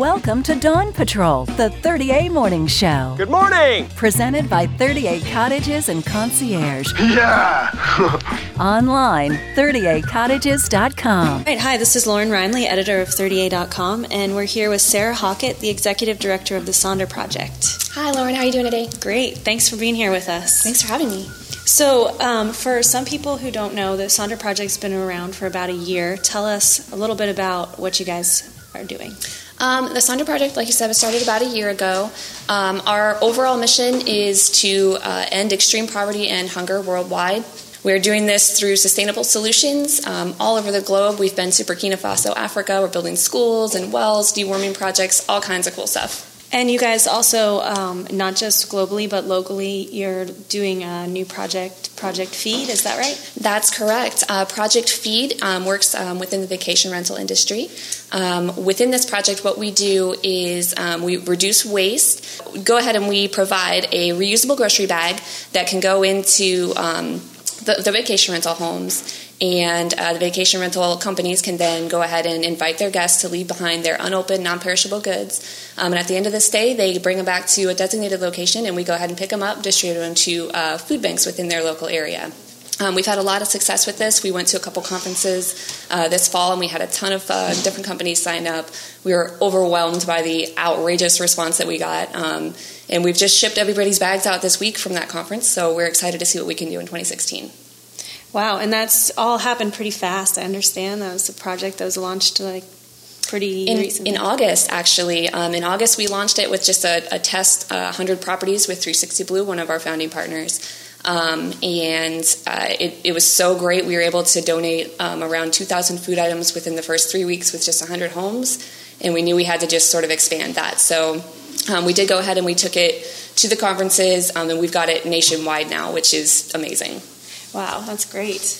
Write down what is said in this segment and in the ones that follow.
Welcome to Dawn Patrol, the 30A Morning Show. Good morning! Presented by 38 Cottages and Concierge. Yeah! Online, 38cottages.com. All right, hi, this is Lauren Reinley, editor of 30A.com, and we're here with Sarah Hockett, the executive director of the Sonder Project. Hi, Lauren. How are you doing today? Great. Thanks for being here with us. Thanks for having me. So, um, for some people who don't know, the Sonder Project's been around for about a year. Tell us a little bit about what you guys are doing. Um, the Sonder Project, like you said, was started about a year ago. Um, our overall mission is to uh, end extreme poverty and hunger worldwide. We're doing this through sustainable solutions um, all over the globe. We've been to Burkina Faso, Africa. We're building schools and wells, deworming projects, all kinds of cool stuff. And you guys also, um, not just globally but locally, you're doing a new project, Project Feed. Is that right? That's correct. Uh, project Feed um, works um, within the vacation rental industry. Um, within this project, what we do is um, we reduce waste. Go ahead and we provide a reusable grocery bag that can go into um, the, the vacation rental homes and uh, the vacation rental companies can then go ahead and invite their guests to leave behind their unopened, non perishable goods. Um, and at the end of the stay, they bring them back to a designated location, and we go ahead and pick them up, distribute them to uh, food banks within their local area. Um, we've had a lot of success with this. We went to a couple conferences uh, this fall and we had a ton of uh, different companies sign up. We were overwhelmed by the outrageous response that we got. Um, and we've just shipped everybody's bags out this week from that conference, so we're excited to see what we can do in 2016. Wow, and that's all happened pretty fast. I understand that was a project that was launched like pretty in, recently. in August, actually. Um, in August, we launched it with just a, a test, uh, 100 properties with 360 Blue, one of our founding partners. Um, and uh, it, it, was so great. We were able to donate um, around 2,000 food items within the first three weeks with just 100 homes, and we knew we had to just sort of expand that. So um, we did go ahead and we took it to the conferences, um, and we've got it nationwide now, which is amazing. Wow, that's great.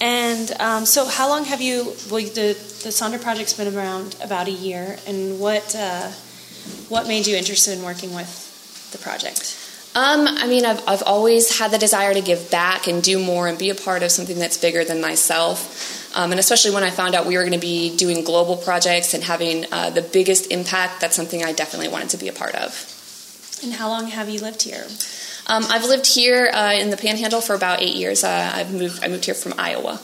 And um, so, how long have you? Well, the the Sonder project's been around about a year, and what uh, what made you interested in working with the project? Um, I mean, I've I've always had the desire to give back and do more and be a part of something that's bigger than myself. Um, and especially when I found out we were going to be doing global projects and having uh, the biggest impact, that's something I definitely wanted to be a part of. And how long have you lived here? Um, I've lived here uh, in the Panhandle for about eight years. Uh, I've moved. I moved here from Iowa.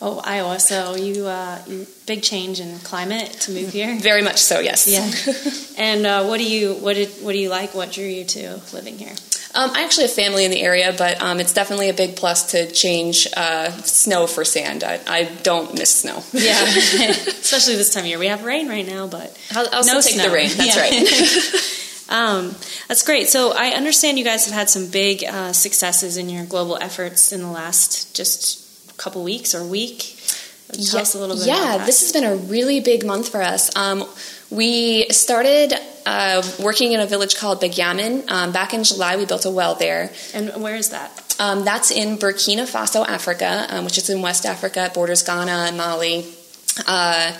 Oh, Iowa. So you, uh, big change in climate to move here. Very much so. Yes. Yeah. and uh, what do you what did what do you like? What drew you to living here? Um, I actually have family in the area, but um, it's definitely a big plus to change uh, snow for sand. I, I, don't miss snow. Yeah, especially this time of year. We have rain right now, but I'll, I'll no take snow. the rain. That's yeah. right. Um, that's great. So I understand you guys have had some big uh, successes in your global efforts in the last just couple weeks or week. Tell yeah, us a little bit. Yeah, this has been a really big month for us. Um, we started uh, working in a village called Begyaman. Um, back in July, we built a well there. And where is that? Um, that's in Burkina Faso, Africa, um, which is in West Africa. It borders Ghana and Mali. Uh,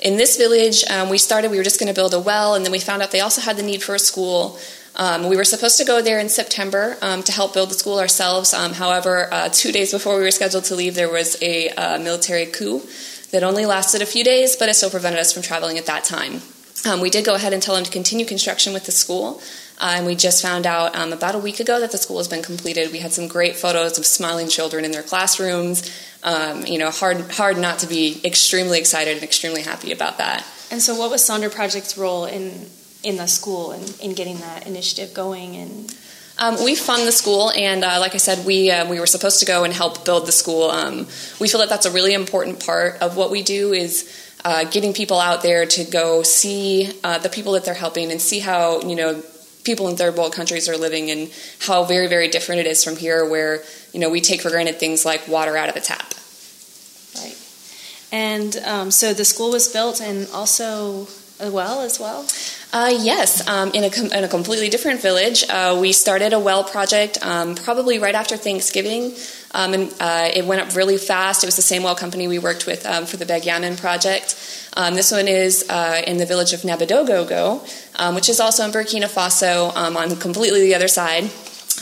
in this village, um, we started, we were just going to build a well, and then we found out they also had the need for a school. Um, we were supposed to go there in September um, to help build the school ourselves. Um, however, uh, two days before we were scheduled to leave, there was a uh, military coup that only lasted a few days, but it still prevented us from traveling at that time. Um, we did go ahead and tell them to continue construction with the school. Uh, and we just found out um, about a week ago that the school has been completed. We had some great photos of smiling children in their classrooms. Um, you know, hard hard not to be extremely excited and extremely happy about that. And so, what was Sonder Project's role in in the school and in getting that initiative going? And um, we fund the school, and uh, like I said, we uh, we were supposed to go and help build the school. Um, we feel that that's a really important part of what we do is. Uh, getting people out there to go see uh, the people that they're helping and see how you know people in third world countries are living and how very very different it is from here where you know we take for granted things like water out of the tap. Right. And um, so the school was built and also a well as well uh, yes, um, in, a com- in, a completely different village. Uh, we started a well project um, probably right after Thanksgiving, um, and uh, it went up really fast. It was the same well company we worked with um, for the Begyaman project. Um, this one is uh, in the village of Nabadogogo, um, which is also in Burkina Faso on completely the other side.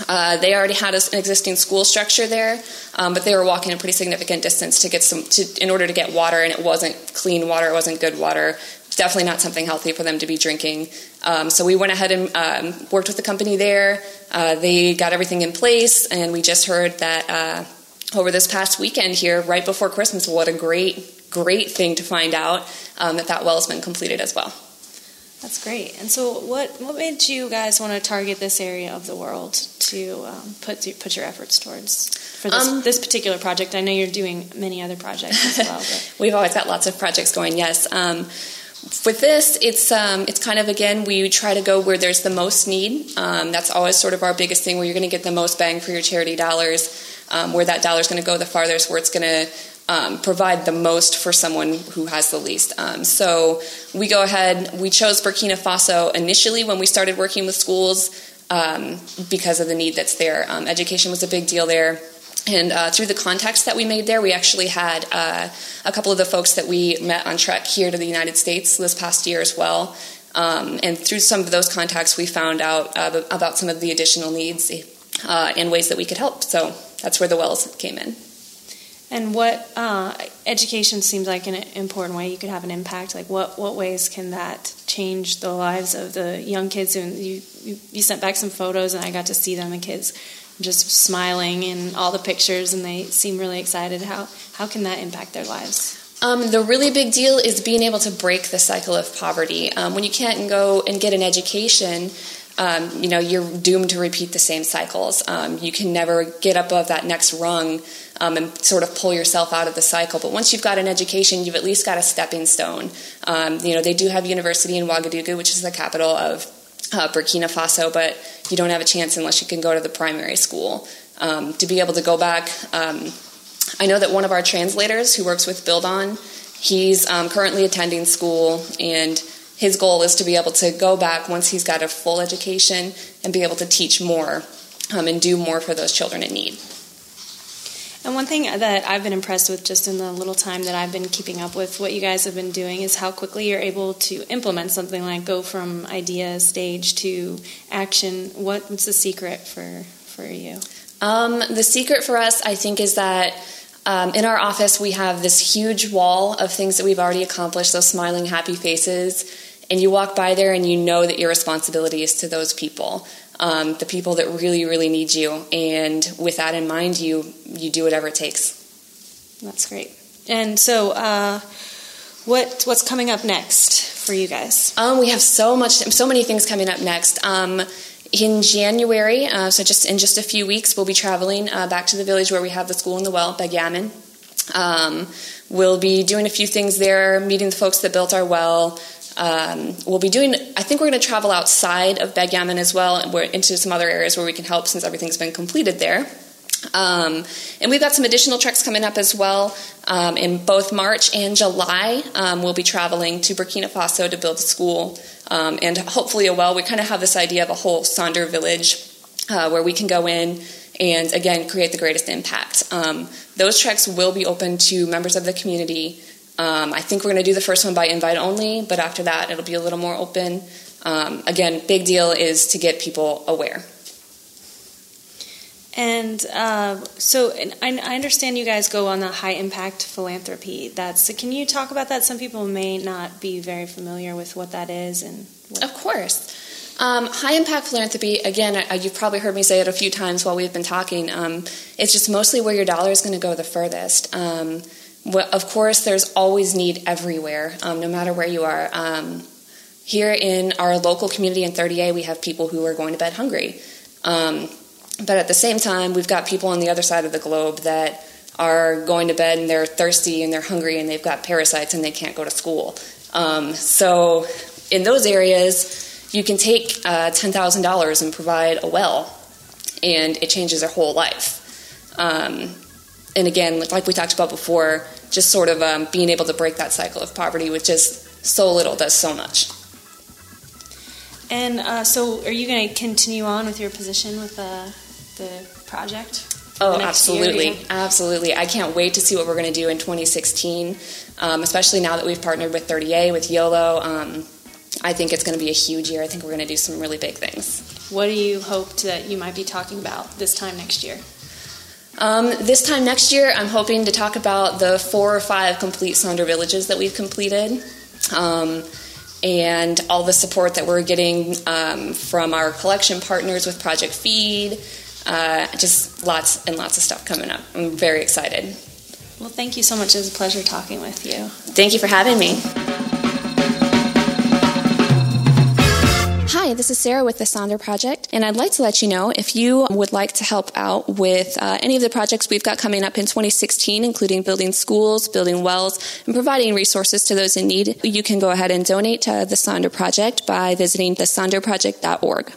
Uh, they already had an existing school structure there, but they were walking a pretty significant distance to get some to, in order to get water, and it wasn't clean water, it wasn't good water definitely not something healthy for them to be drinking. Um, so we went ahead and um, worked with the company there. Uh, they got everything in place, and we just heard that uh, over this past weekend here, right before Christmas, what a great, great thing to find out um, that that well has been completed as well. That's great. And so, what what made you guys want to target this area of the world to um, put put your efforts towards for this, um, this particular project? I know you're doing many other projects as well. We've always got lots of projects going. Yes. Um, with this, it's um, it's kind of again we try to go where there's the most need. Um, that's always sort of our biggest thing, where you're going to get the most bang for your charity dollars, um, where that dollar is going to go the farthest, where it's going to um, provide the most for someone who has the least. Um, so we go ahead, we chose Burkina Faso initially when we started working with schools um, because of the need that's there. Education was a big deal there. And uh, through the contacts that we made there, we actually had uh, a couple of the folks that we met on Trek here to the United States this past year as well. Um, and through some of those contacts, we found out uh, about some of the additional needs uh, and ways that we could help. So that's where the wells came in. And what uh, education seems like an important way you could have an impact. Like what what ways can that change the lives of the young kids? And you you, you sent back some photos, and I got to see them. The kids just smiling in all the pictures, and they seem really excited. How how can that impact their lives? Um, the really big deal is being able to break the cycle of poverty. Um, when you can't go and get an education, um, you know you're doomed to repeat the same cycles. Um, you can never get above that next rung um, and sort of pull yourself out of the cycle. But once you've got an education, you've at least got a stepping stone. Um, you know they do have university in Ouagadougou, which is the capital of uh, Burkina Faso, but you don't have a chance unless you can go to the primary school. Um, to be able to go back, um, I know that one of our translators who works with Build On, he's currently attending school and his goal is to be able to go back once he's got a full education and be able to teach more um, and do more for those children in need. And one thing that I've been impressed with just in the little time that I've been keeping up with what you guys have been doing is how quickly you're able to implement something like go from idea stage to action. What's the secret for, for you? Um, the secret for us, I think, is that um, in our office we have this huge wall of things that we've already accomplished, those smiling, happy faces and you walk by there and you know that your responsibility is to those people um, the people that really really need you. And with that in mind you you do whatever it takes. That's great. And so uh, what what's coming up next for you guys? Um, we have so much so many things coming up next. Um, in January, uh, so just in just a few weeks, we'll be traveling uh, back to the village where we have the school in the well, Begyaman. Um, we'll be doing a few things there, meeting the folks that built our well, um, we'll be doing, I think we're going to travel outside of Begyaman as well, and we're into some other areas where we can help since everything's been completed there. Um, and we've got some additional treks coming up as well. Um, in both March and July, um, we'll be traveling to Burkina Faso to build a school um, and hopefully a well. We kind of have this idea of a whole Sonder village uh, where we can go in and again create the greatest impact. Um, those treks will be open to members of the community um, I think we're going to do the first one by invite only, but after that, it'll be a little more open. Um, again, big deal is to get people aware. And uh, so, and I, I, understand you guys go on the high impact philanthropy. That's can you talk about that? Some people may not be very familiar with what that is, and what- of course. Um, high impact philanthropy, again, I, you've probably heard me say it a few times while we've been talking. Um, it's just mostly where your dollar is going to go the furthest. Of course, there's always need everywhere, um, no matter where you are. Um, here in our local community in 30A, we have people who are going to bed hungry. Um, but at the same time, we've got people on the other side of the globe that are going to bed and they're thirsty and they're hungry and they've got parasites and they can't go to school. Um, so, in those areas, you can take uh, $10,000 and provide a well, and it changes their whole life. Um, and again, like we talked about before, just sort of um, being able to break that cycle of poverty with just so little does so much. And uh, so, are you going to continue on with your position with the, the project? Oh, absolutely. Year, absolutely. I can't wait to see what we're going to do in 2016, um, especially now that we've partnered with 30A, with YOLO. Um, I think it's going to be a huge year. I think we're going to do some really big things. What do you hope that you might be talking about this time next year? Um, this time next year, I'm hoping to talk about the four or five complete Sonder villages that we've completed. Um, and all the support that we're getting um, from our collection partners with Project Feed. Uh, just lots and lots of stuff coming up. I'm very excited. Well, thank you so much. It was a pleasure talking with you. Thank you for having me. Hi, this is Sarah with the Sonder Project, and I'd like to let you know if you would like to help out with uh, any of the projects we've got coming up in 2016, including building schools, building wells, and providing resources to those in need, you can go ahead and donate to the Sonder Project by visiting thesonderproject.org.